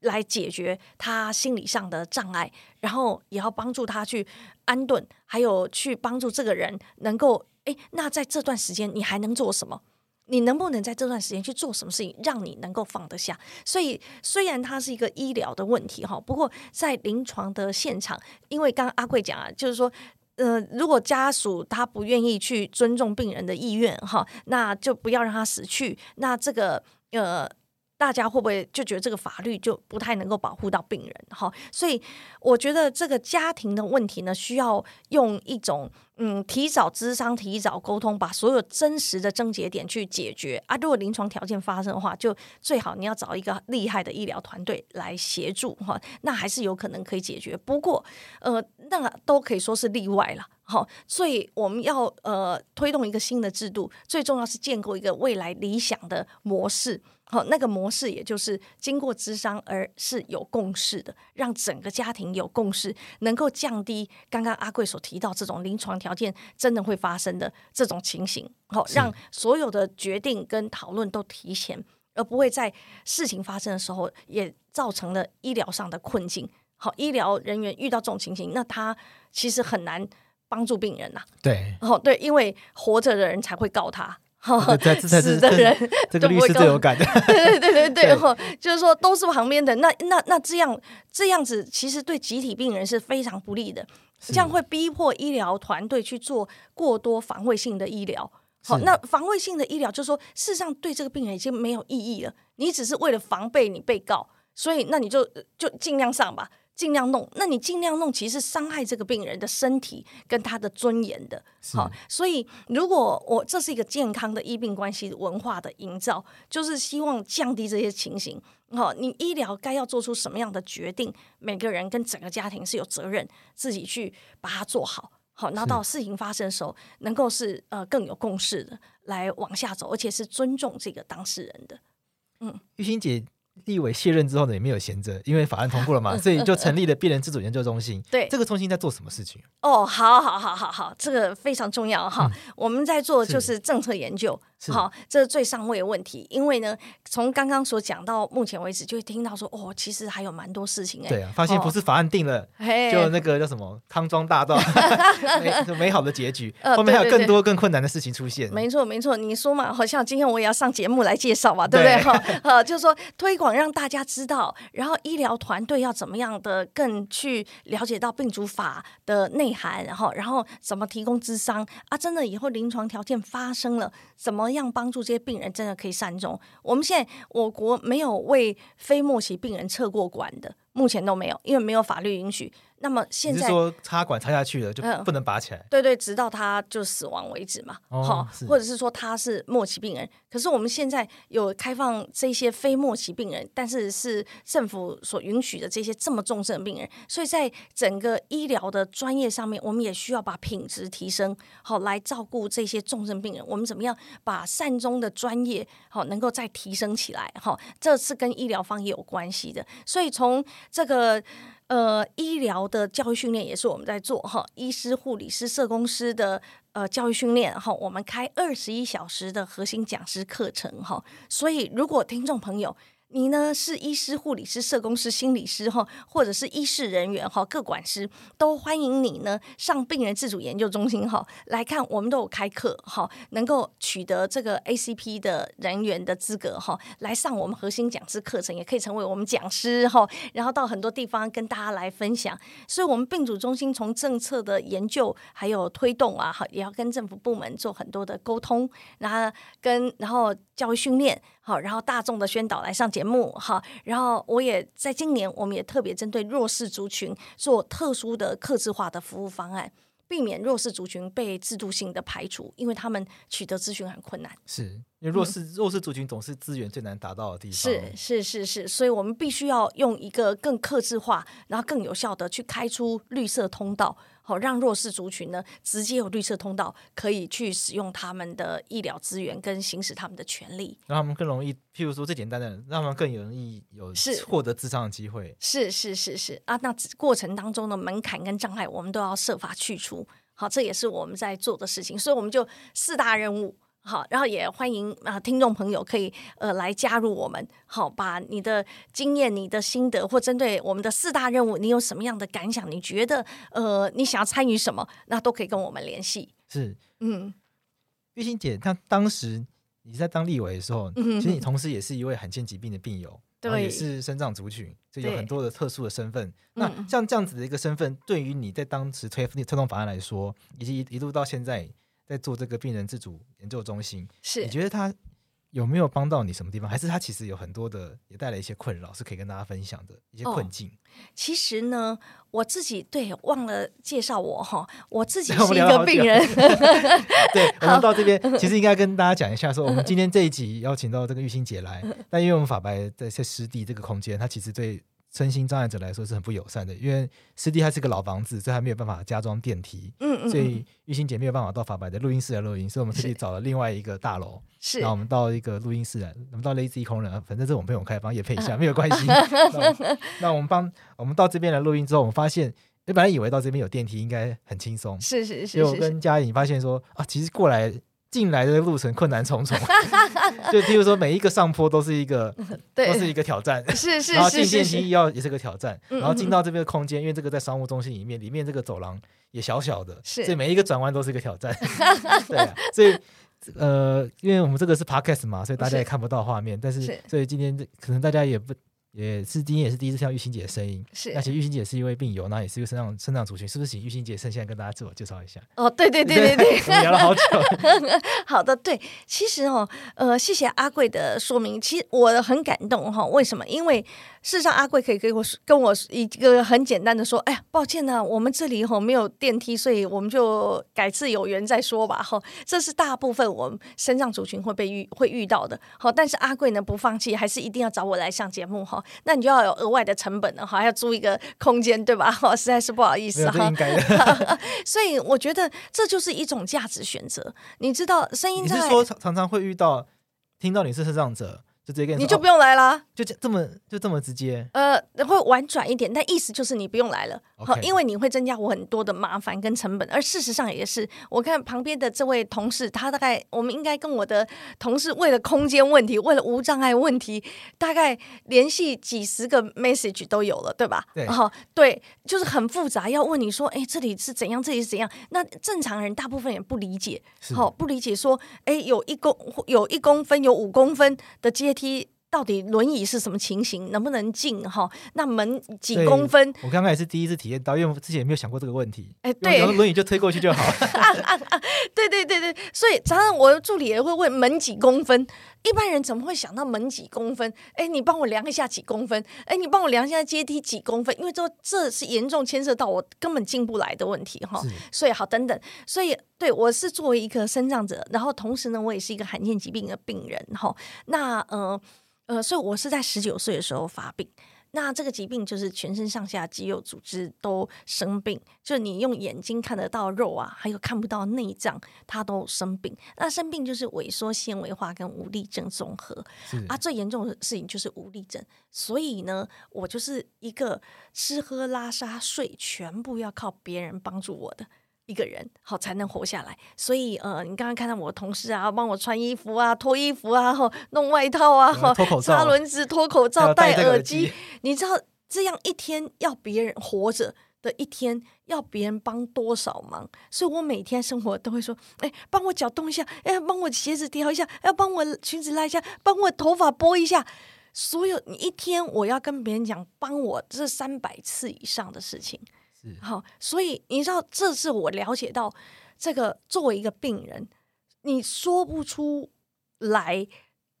来解决他心理上的障碍，然后也要帮助他去安顿，还有去帮助这个人能够诶，那在这段时间你还能做什么？你能不能在这段时间去做什么事情，让你能够放得下？所以虽然它是一个医疗的问题哈，不过在临床的现场，因为刚刚阿贵讲啊，就是说，呃，如果家属他不愿意去尊重病人的意愿哈，那就不要让他死去。那这个呃。大家会不会就觉得这个法律就不太能够保护到病人哈？所以我觉得这个家庭的问题呢，需要用一种嗯提早咨商、提早沟通，把所有真实的症结点去解决啊。如果临床条件发生的话，就最好你要找一个厉害的医疗团队来协助哈，那还是有可能可以解决。不过呃，那都可以说是例外了。好，所以我们要呃推动一个新的制度，最重要是建构一个未来理想的模式。好，那个模式也就是经过咨商而是有共识的，让整个家庭有共识，能够降低刚刚阿贵所提到这种临床条件真的会发生的这种情形。好，让所有的决定跟讨论都提前，而不会在事情发生的时候也造成了医疗上的困境。好，医疗人员遇到这种情形，那他其实很难。帮助病人呐、啊，对，哦，对，因为活着的人才会告他，死的人这个律师最有感的，对对对对对，哈，就是说都是旁边的，那那那这样这样子，其实对集体病人是非常不利的，这样会逼迫医疗团队去做过多防卫性的医疗，好，那防卫性的医疗就是说，事实上对这个病人已经没有意义了，你只是为了防备你被告，所以那你就就尽量上吧。尽量弄，那你尽量弄，其实伤害这个病人的身体跟他的尊严的。好，所以如果我这是一个健康的医病关系文化的营造，就是希望降低这些情形。好，你医疗该要做出什么样的决定，每个人跟整个家庭是有责任自己去把它做好。好，那到事情发生的时候，能够是呃更有共识的来往下走，而且是尊重这个当事人的。嗯，玉欣姐。立委卸任之后呢，也没有闲着，因为法案通过了嘛，所以就成立了病人自主研究中心。对，这个中心在做什么事情？哦，好好好好好，这个非常重要哈。嗯、我们在做就是政策研究。好，这是最上位的问题，因为呢，从刚刚所讲到目前为止，就会听到说，哦，其实还有蛮多事情哎。对啊，发现不是法案定了，就那个叫什么康庄大道，美好的结局，后面还有更多更困难的事情出现。没错没错，你说嘛，好像今天我也要上节目来介绍嘛，对不对？哈，呃，就是说推广让大家知道，然后医疗团队要怎么样的更去了解到病主法的内涵，然后然后怎么提供咨商啊？真的以后临床条件发生了，怎么？样帮助这些病人真的可以善终。我们现在我国没有为非末期病人测过管的，目前都没有，因为没有法律允许。那么现在说插管插下去了就不能拔起来？嗯、对对，直到他就死亡为止嘛。好、哦，或者是说他是末期病人。可是我们现在有开放这些非末期病人，但是是政府所允许的这些这么重症的病人，所以在整个医疗的专业上面，我们也需要把品质提升，好来照顾这些重症病人。我们怎么样把善终的专业好能够再提升起来？哈，这是跟医疗方也有关系的。所以从这个。呃，医疗的教育训练也是我们在做哈，医师、护理师、社工师的呃教育训练哈，我们开二十一小时的核心讲师课程哈，所以如果听众朋友。你呢是医师、护理师、社工师、心理师哈，或者是医事人员哈，各管师都欢迎你呢上病人自主研究中心哈来看，我们都有开课哈，能够取得这个 ACP 的人员的资格哈，来上我们核心讲师课程，也可以成为我们讲师哈，然后到很多地方跟大家来分享。所以，我们病主中心从政策的研究还有推动啊，哈，也要跟政府部门做很多的沟通，然后跟然后教育训练。好，然后大众的宣导来上节目，好，然后我也在今年，我们也特别针对弱势族群做特殊的客制化的服务方案，避免弱势族群被制度性的排除，因为他们取得资讯很困难。是因为弱势、嗯、弱势族群总是资源最难达到的地方。是是是是，所以我们必须要用一个更客制化，然后更有效的去开出绿色通道。好，让弱势族群呢直接有绿色通道，可以去使用他们的医疗资源跟行使他们的权利，让他们更容易，譬如说最简单的，让他们更容易有是获得咨商的机会。是是是是，是啊，那过程当中的门槛跟障碍，我们都要设法去除。好，这也是我们在做的事情，所以我们就四大任务。好，然后也欢迎啊，听众朋友可以呃来加入我们。好，把你的经验、你的心得，或针对我们的四大任务，你有什么样的感想？你觉得呃，你想要参与什么，那都可以跟我们联系。是，嗯，玉欣姐，她当时你在当立委的时候，嗯、其实你同时也是一位罕见疾病的病友，对，也是生长族群，就有很多的特殊的身份。那像这样子的一个身份，对于你在当时推推动法案来说，以及一路到现在。在做这个病人自主研究中心，是你觉得他有没有帮到你什么地方？还是他其实有很多的也带来一些困扰，是可以跟大家分享的一些困境？哦、其实呢，我自己对忘了介绍我哈，我自己 是一个病人。对，我们到这边 其实应该跟大家讲一下，说我们今天这一集邀请到这个玉心姐来，但因为我们法白在在湿地这个空间，它其实对。身心障碍者来说是很不友善的，因为湿地它是个老房子，所以它没有办法加装电梯。嗯嗯，所以玉欣姐没有办法到法白的录音室来录音，所以我们特地找了另外一个大楼，是，然后我们到一个录音室来，我们到 Lazy 空人，反正这是我们朋友开房，也配一下，没有关系。那，我们帮我们到这边来录音之后，我们发现，本来以为到这边有电梯应该很轻松，是是是，结果跟佳颖发现说啊，其实过来。进来的路程困难重重，就譬如说每一个上坡都是一个，对。都是一个挑战，是是是，然后进电梯要也是个挑战，然后进到这边的空间，因为这个在商务中心里面，里面这个走廊也小小的，是所以每一个转弯都是一个挑战，对啊，所以呃，因为我们这个是 podcast 嘛，所以大家也看不到画面，是但是所以今天可能大家也不。也是今天也是第一次听到玉欣姐的声音，是。而且玉欣姐是一位病友，那也是一个生长生长族群，是不是？请玉欣姐趁现在跟大家自我介绍一下。哦，对对对对对，我们聊了好久。好的，对，其实哦，呃，谢谢阿贵的说明，其实我很感动哈、哦。为什么？因为。事实上，阿贵可以跟我跟我一个很简单的说：“哎呀，抱歉呢、啊，我们这里吼没有电梯，所以我们就改次有缘再说吧。”哈，这是大部分我们身障族群会被遇会遇到的。好，但是阿贵呢不放弃，还是一定要找我来上节目哈。那你就要有额外的成本了哈，要租一个空间对吧？哈，实在是不好意思哈。所以我觉得这就是一种价值选择。你知道，声音在你是说常常常会遇到，听到你是身障者。就直接跟你，你就不用来了，哦，就这这么就这么直接。呃，会婉转一点，但意思就是你不用来了，好因为你会增加我很多的麻烦跟成本。而事实上也是，我看旁边的这位同事，他大概我们应该跟我的同事为了空间问题，为了无障碍问题，大概联系几十个 message 都有了，对吧？对，就是很复杂，要问你说，哎，这里是怎样，这里是怎样？那正常人大部分也不理解，好是，不理解说，哎，有一公有一公分，有五公分的阶梯。到底轮椅是什么情形，能不能进哈？那门几公分？我刚刚也是第一次体验到，因为我之前也没有想过这个问题。哎，对，轮椅就推过去就好。对对对对，所以常常我的助理也会问门几公分。一般人怎么会想到门几公分？哎，你帮我量一下几公分？哎，你帮我量一下阶梯几公分？因为这这是严重牵涉到我根本进不来的问题哈。所以好，等等，所以对我是作为一个身障者，然后同时呢，我也是一个罕见疾病的病人哈。那呃呃，所以我是在十九岁的时候发病。那这个疾病就是全身上下肌肉组织都生病，就是你用眼睛看得到肉啊，还有看不到内脏，它都生病。那生病就是萎缩纤维化跟无力症综合啊，最严重的事情就是无力症。所以呢，我就是一个吃喝拉撒睡全部要靠别人帮助我的。一个人好才能活下来，所以呃，你刚刚看到我同事啊，帮我穿衣服啊、脱衣服啊、哈弄外套啊、哈脱口罩、插轮子、脱口罩、戴耳机，你知道这样一天要别人活着的一天，要别人帮多少忙？所以我每天生活都会说：哎，帮我脚动一下，哎，帮我鞋子调一下，要帮我裙子拉一下，帮我头发拨一下。所有你一天我要跟别人讲帮我这三百次以上的事情。好，所以你知道，这是我了解到这个作为一个病人，你说不出来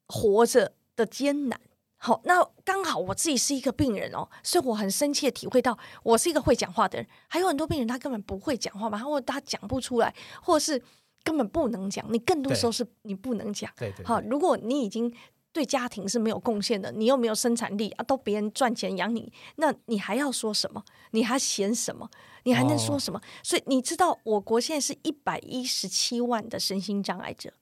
活着的艰难。好，那刚好我自己是一个病人哦，所以我很深切体会到，我是一个会讲话的人。还有很多病人他根本不会讲话嘛，或者他讲不出来，或者是根本不能讲。你更多时候是你不能讲。对对。好，如果你已经。对家庭是没有贡献的，你又没有生产力啊，都别人赚钱养你，那你还要说什么？你还嫌什么？你还能说什么？哦、所以你知道，我国现在是一百一十七万的身心障碍者。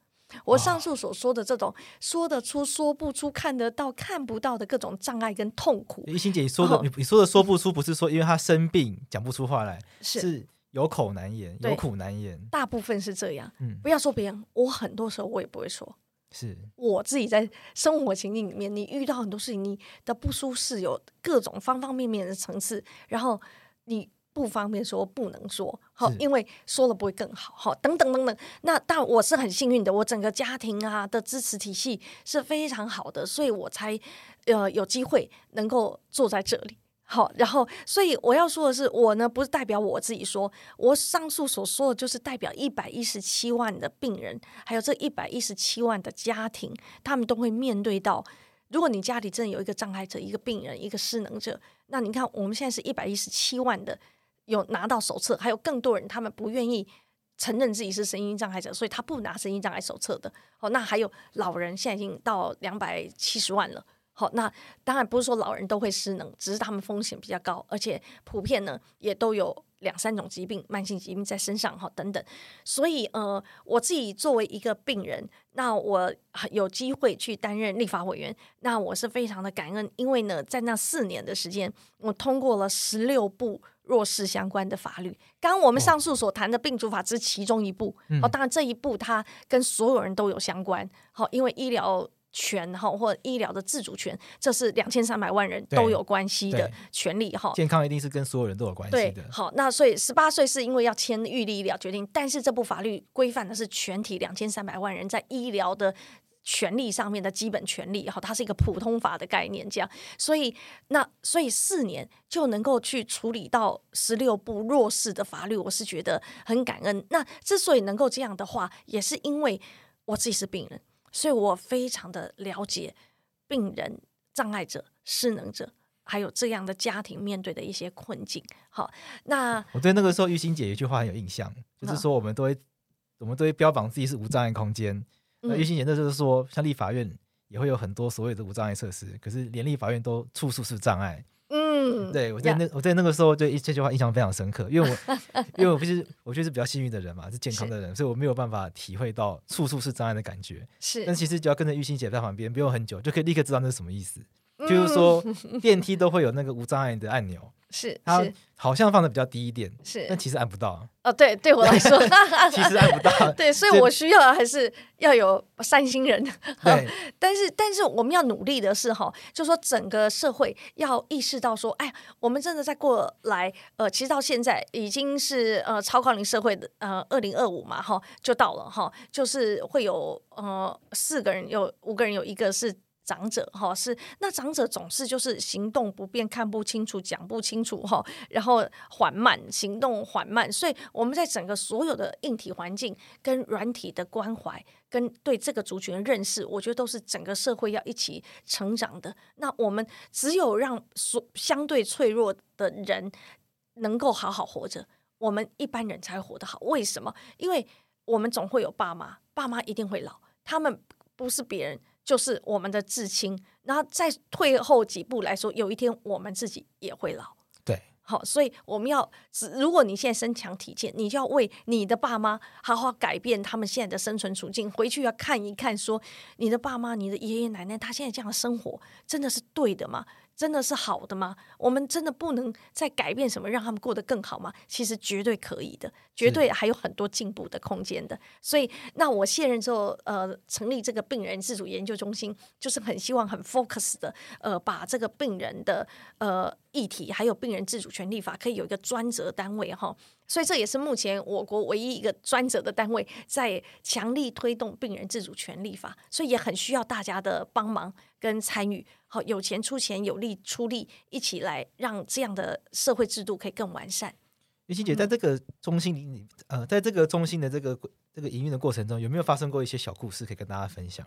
我上述所说的这种说得出、说不出、看得到、看不到的各种障碍跟痛苦，怡心姐你说的，你、哦、你说的说不出，不是说因为他生病讲不出话来，是，是有口难言，有苦难言，大部分是这样。嗯，不要说别人，我很多时候我也不会说。是我自己在生活情境里面，你遇到很多事情，你的不舒适有各种方方面面的层次，然后你不方便说，不能说，好，因为说了不会更好，好，等等等等。那但我是很幸运的，我整个家庭啊的支持体系是非常好的，所以我才呃有机会能够坐在这里。好，然后，所以我要说的是，我呢不是代表我自己说，我上述所说的就是代表一百一十七万的病人，还有这一百一十七万的家庭，他们都会面对到，如果你家里真的有一个障碍者、一个病人、一个失能者，那你看我们现在是一百一十七万的有拿到手册，还有更多人他们不愿意承认自己是声音障碍者，所以他不拿声音障碍手册的。哦，那还有老人现在已经到两百七十万了。好，那当然不是说老人都会失能，只是他们风险比较高，而且普遍呢也都有两三种疾病、慢性疾病在身上哈等等。所以呃，我自己作为一个病人，那我有机会去担任立法委员，那我是非常的感恩，因为呢，在那四年的时间，我通过了十六部弱势相关的法律。刚刚我们上述所谈的病主法只是其中一部，哦，当然这一部它跟所有人都有相关，好，因为医疗。权哈或医疗的自主权，这是两千三百万人都有关系的权利哈。健康一定是跟所有人都有关系的。好，那所以十八岁是因为要签预立医疗决定，但是这部法律规范的是全体两千三百万人在医疗的权利上面的基本权利哈，它是一个普通法的概念这样。所以那所以四年就能够去处理到十六部弱势的法律，我是觉得很感恩。那之所以能够这样的话，也是因为我自己是病人。所以我非常的了解病人、障碍者、失能者，还有这样的家庭面对的一些困境。好，那我对那个时候玉心姐一句话很有印象，就是说我们都会，我们都会标榜自己是无障碍空间。嗯、那玉心姐那就是说，像立法院也会有很多所谓的无障碍设施，可是连立法院都处处是障碍。嗯，对，我在那我在那个时候对这句话印象非常深刻，因为我因为我不是我就是比较幸运的人嘛，是健康的人，所以我没有办法体会到处处是障碍的感觉。是，但其实只要跟着玉欣姐在旁边，不用很久就可以立刻知道那是什么意思。嗯、就是说 电梯都会有那个无障碍的按钮。是，它好像放的比较低一点，是，但其实按不到。哦，对，对我来说，其实按不到。对，所以我需要还是要有善心人。对，但是，但是我们要努力的是哈，就说整个社会要意识到说，哎，我们真的在过来，呃，其实到现在已经是呃超高龄社会的，呃，二零二五嘛，哈，就到了哈，就是会有呃四个人有五个人有一个是。长者哈，是那长者总是就是行动不便、看不清楚、讲不清楚哈，然后缓慢，行动缓慢，所以我们在整个所有的硬体环境跟软体的关怀，跟对这个族群的认识，我觉得都是整个社会要一起成长的。那我们只有让所相对脆弱的人能够好好活着，我们一般人才活得好。为什么？因为我们总会有爸妈，爸妈一定会老，他们不是别人。就是我们的至亲，然后再退后几步来说，有一天我们自己也会老。对，好，所以我们要，如果你现在身强体健，你就要为你的爸妈好好改变他们现在的生存处境，回去要看一看，说你的爸妈、你的爷爷奶奶，他现在这样的生活真的是对的吗？真的是好的吗？我们真的不能再改变什么，让他们过得更好吗？其实绝对可以的，绝对还有很多进步的空间的。所以，那我卸任之后，呃，成立这个病人自主研究中心，就是很希望很 focus 的，呃，把这个病人的呃议题，还有病人自主权利法，可以有一个专责单位哈。所以，这也是目前我国唯一一个专责的单位，在强力推动病人自主权利法，所以也很需要大家的帮忙跟参与。好，有钱出钱，有力出力，一起来让这样的社会制度可以更完善。于欣姐，在这个中心里，呃，在这个中心的这个这个营运的过程中，有没有发生过一些小故事可以跟大家分享？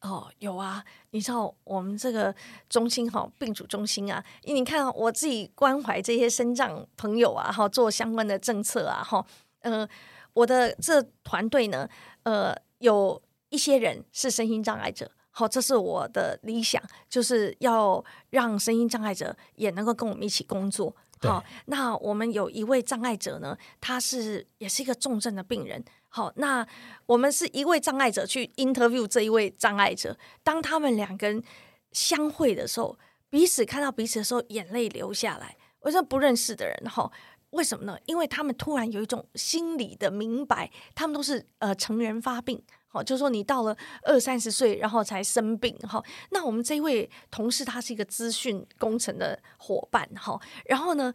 哦，有啊，你知道我们这个中心哈，病主中心啊，你看我自己关怀这些身障朋友啊，哈，做相关的政策啊，哈，呃，我的这团队呢，呃，有一些人是身心障碍者。好，这是我的理想，就是要让声音障碍者也能够跟我们一起工作。好，那我们有一位障碍者呢，他是也是一个重症的病人。好，那我们是一位障碍者去 interview 这一位障碍者，当他们两个人相会的时候，彼此看到彼此的时候，眼泪流下来。我说不认识的人，哈，为什么呢？因为他们突然有一种心理的明白，他们都是呃成人发病。哦，就是说你到了二三十岁，然后才生病哈。那我们这位同事，他是一个资讯工程的伙伴哈。然后呢，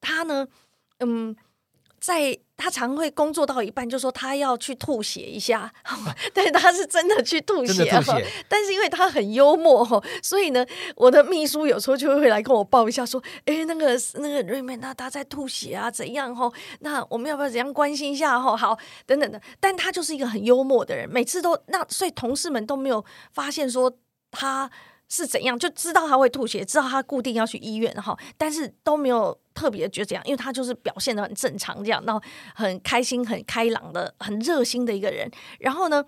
他呢，嗯。在他常会工作到一半，就说他要去吐血一下，但是他是真的去吐血，吐血，但是因为他很幽默，所以呢，我的秘书有时候就会来跟我报一下，说：“哎，那个那个瑞美，那他在吐血啊，怎样？哈，那我们要不要怎样关心一下？哈，好，等等的。但他就是一个很幽默的人，每次都那，所以同事们都没有发现说他。是怎样就知道他会吐血，知道他固定要去医院哈，但是都没有特别觉得怎样，因为他就是表现的很正常这样，然后很开心、很开朗的、很热心的一个人。然后呢，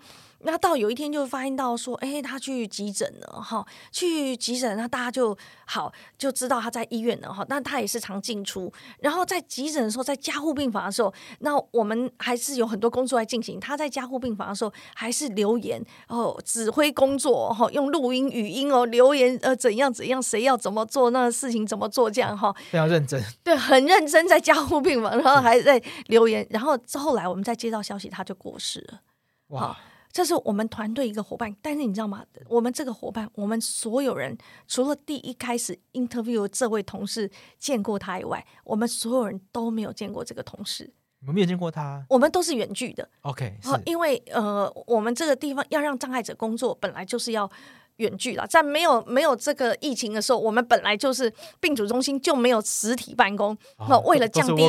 那到有一天就发现到说，哎，他去急诊了哈，去急诊，那大家就好就知道他在医院了哈。那他也是常进出，然后在急诊的时候，在加护病房的时候，那我们还是有很多工作在进行。他在加护病房的时候，还是留言哦，指挥工作哈，用录音语音哦留言呃怎样怎样，谁要怎么做，那个事情怎么做这样哈，非常认真，对，很认真在加护病房，然后还在留言，然后后来我们再接到消息，他就过世了，哇。这是我们团队一个伙伴，但是你知道吗？我们这个伙伴，我们所有人除了第一开始 interview 这位同事见过他以外，我们所有人都没有见过这个同事。我们没有见过他，我们都是远距的。OK，因为呃，我们这个地方要让障碍者工作，本来就是要。远距了，在没有没有这个疫情的时候，我们本来就是病主中心就没有实体办公。那、哦、为了降低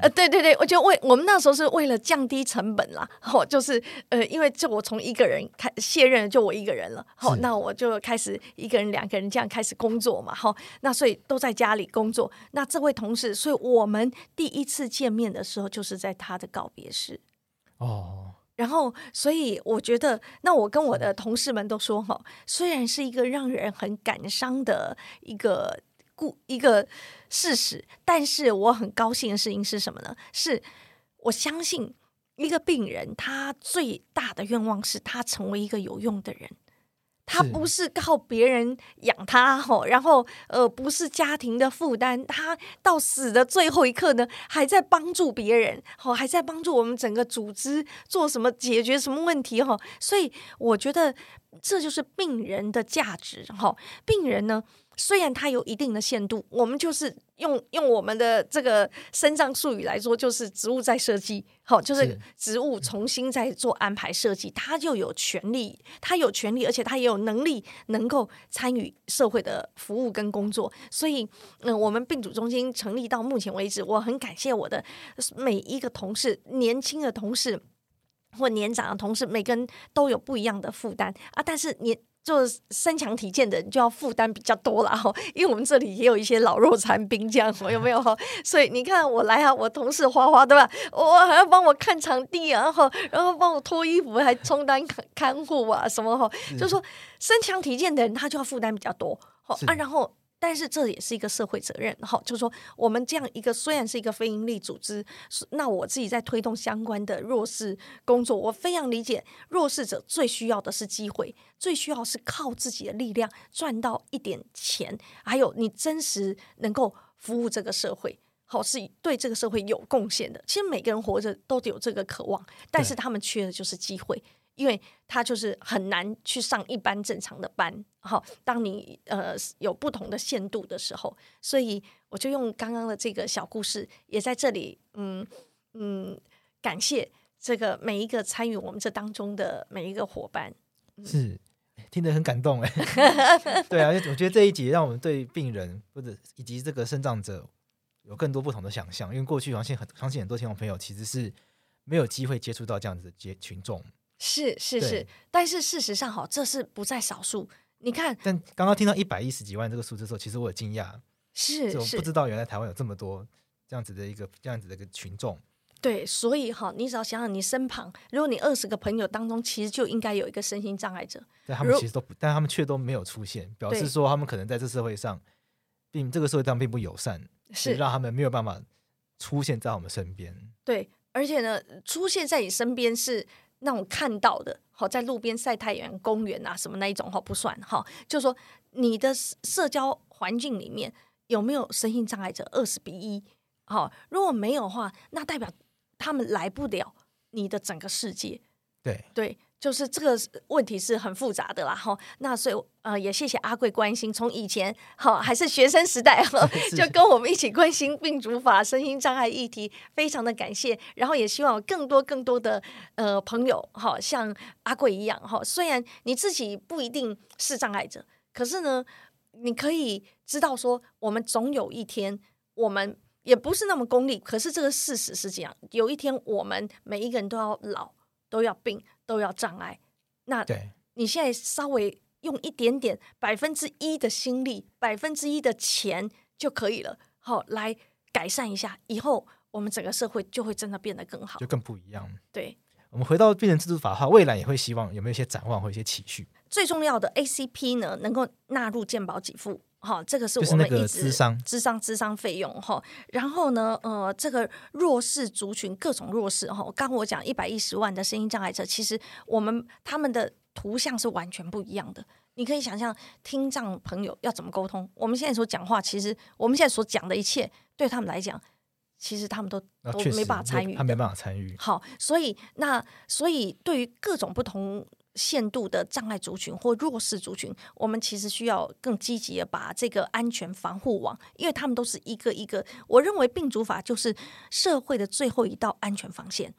呃，对对对，我就为我们那时候是为了降低成本啦。哦，就是呃，因为就我从一个人开卸任，就我一个人了。好，那我就开始一个人、两个人这样开始工作嘛。好，那所以都在家里工作。那这位同事，所以我们第一次见面的时候，就是在他的告别式。哦。然后，所以我觉得，那我跟我的同事们都说哈，虽然是一个让人很感伤的一个故一个事实，但是我很高兴的事情是什么呢？是我相信一个病人，他最大的愿望是他成为一个有用的人。他不是靠别人养他吼，然后呃，不是家庭的负担，他到死的最后一刻呢，还在帮助别人，吼，还在帮助我们整个组织做什么，解决什么问题吼，所以我觉得这就是病人的价值哈，病人呢，虽然它有一定的限度，我们就是用用我们的这个身障术语来说，就是植物在设计，好，就是植物重新在做安排设计，它就有权利，它有权利，而且它也有能力能够参与社会的服务跟工作。所以，嗯，我们病主中心成立到目前为止，我很感谢我的每一个同事，年轻的同事或年长的同事，每个人都有不一样的负担啊，但是你。就是身强体健的人就要负担比较多了哈，因为我们这里也有一些老弱残兵这样，有没有哈？所以你看我来啊，我同事花花对吧？我还要帮我看场地啊，然后然后帮我脱衣服，还充当看护啊什么哈？就是说身强体健的人他就要负担比较多，好啊，然后。但是这也是一个社会责任，哈，就是说我们这样一个虽然是一个非营利组织，那我自己在推动相关的弱势工作，我非常理解弱势者最需要的是机会，最需要是靠自己的力量赚到一点钱，还有你真实能够服务这个社会，好，是对这个社会有贡献的。其实每个人活着都有这个渴望，但是他们缺的就是机会。因为他就是很难去上一般正常的班，好，当你呃有不同的限度的时候，所以我就用刚刚的这个小故事，也在这里，嗯嗯，感谢这个每一个参与我们这当中的每一个伙伴，是。听得很感动哎，对啊，我觉得这一集让我们对病人或者以及这个身障者有更多不同的想象，因为过去相信很相信很多听众朋友其实是没有机会接触到这样子的接群众。是是是，但是事实上，哈，这是不在少数。你看，但刚刚听到一百一十几万这个数字的时候，其实我很惊讶，是我不知道原来台湾有这么多这样子的一个这样子的一个群众。对，所以哈，你只要想想，你身旁，如果你二十个朋友当中，其实就应该有一个身心障碍者，但他们其实都不，但他们却都没有出现，表示说他们可能在这社会上，并这个社会上并不友善，是让他们没有办法出现在我们身边。对，而且呢，出现在你身边是。那种看到的，好，在路边晒太阳、公园啊什么那一种，好，不算哈。就是说，你的社交环境里面有没有身心障碍者？二十比一，好，如果没有的话，那代表他们来不了你的整个世界。对对。就是这个问题是很复杂的啦，哈。那所以呃，也谢谢阿贵关心，从以前哈还是学生时代哈，就跟我们一起关心病主法、身心障碍议题，非常的感谢。然后也希望更多更多的呃朋友哈，像阿贵一样哈，虽然你自己不一定是障碍者，可是呢，你可以知道说，我们总有一天，我们也不是那么功利，可是这个事实是这样，有一天我们每一个人都要老，都要病。都要障碍，那你现在稍微用一点点百分之一的心力，百分之一的钱就可以了，好，来改善一下，以后我们整个社会就会真的变得更好，就更不一样。对，我们回到病人自主法的话，未来也会希望有没有一些展望或一些期许？最重要的 ACP 呢，能够纳入健保给付。好，这个是我们一直咨商、咨商、咨商费用哈。然后呢，呃，这个弱势族群，各种弱势哈。刚我讲一百一十万的声音障碍者，其实我们他们的图像是完全不一样的。你可以想象，听障朋友要怎么沟通？我们现在所讲话，其实我们现在所讲的一切，对他们来讲，其实他们都都没办法参与，他没办法参与。好，所以那所以对于各种不同。限度的障碍族群或弱势族群，我们其实需要更积极的把这个安全防护网，因为他们都是一个一个。我认为病主法就是社会的最后一道安全防线。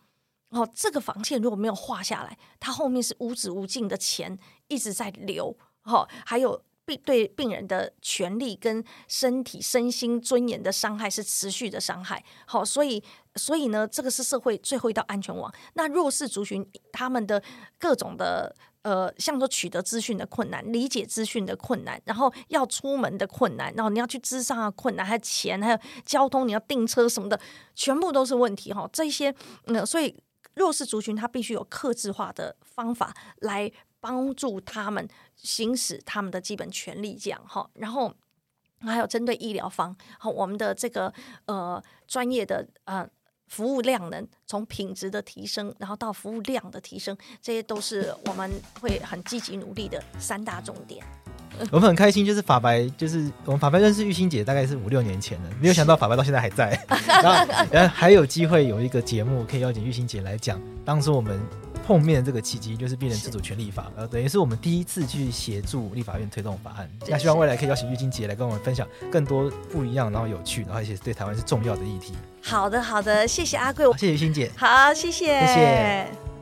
哦，这个防线如果没有画下来，它后面是无止无尽的钱一直在流。哦，还有。病对病人的权利跟身体、身心尊严的伤害是持续的伤害。好，所以所以呢，这个是社会最后一道安全网。那弱势族群他们的各种的呃，像说取得资讯的困难、理解资讯的困难，然后要出门的困难，然后你要去咨商的困难，还有钱，还有交通，你要订车什么的，全部都是问题哈。这些嗯，所以弱势族群他必须有克制化的方法来。帮助他们行使他们的基本权利，这样哈。然后还有针对医疗方，好，我们的这个呃专业的呃服务量能，从品质的提升，然后到服务量的提升，这些都是我们会很积极努力的三大重点。我们很开心，就是法白，就是我们法白认识玉欣姐大概是五六年前了，没有想到法白到现在还在，然后还有机会有一个节目可以邀请玉欣姐来讲，当时我们。碰面的这个契机，就是变成自主权利法，呃，等于是我们第一次去协助立法院推动法案。那希望未来可以邀请玉金姐来跟我们分享更多不一样，然后有趣，然后而且对台湾是重要的议题。好的，好的，谢谢阿贵，谢谢玉金姐，好，谢谢，谢谢。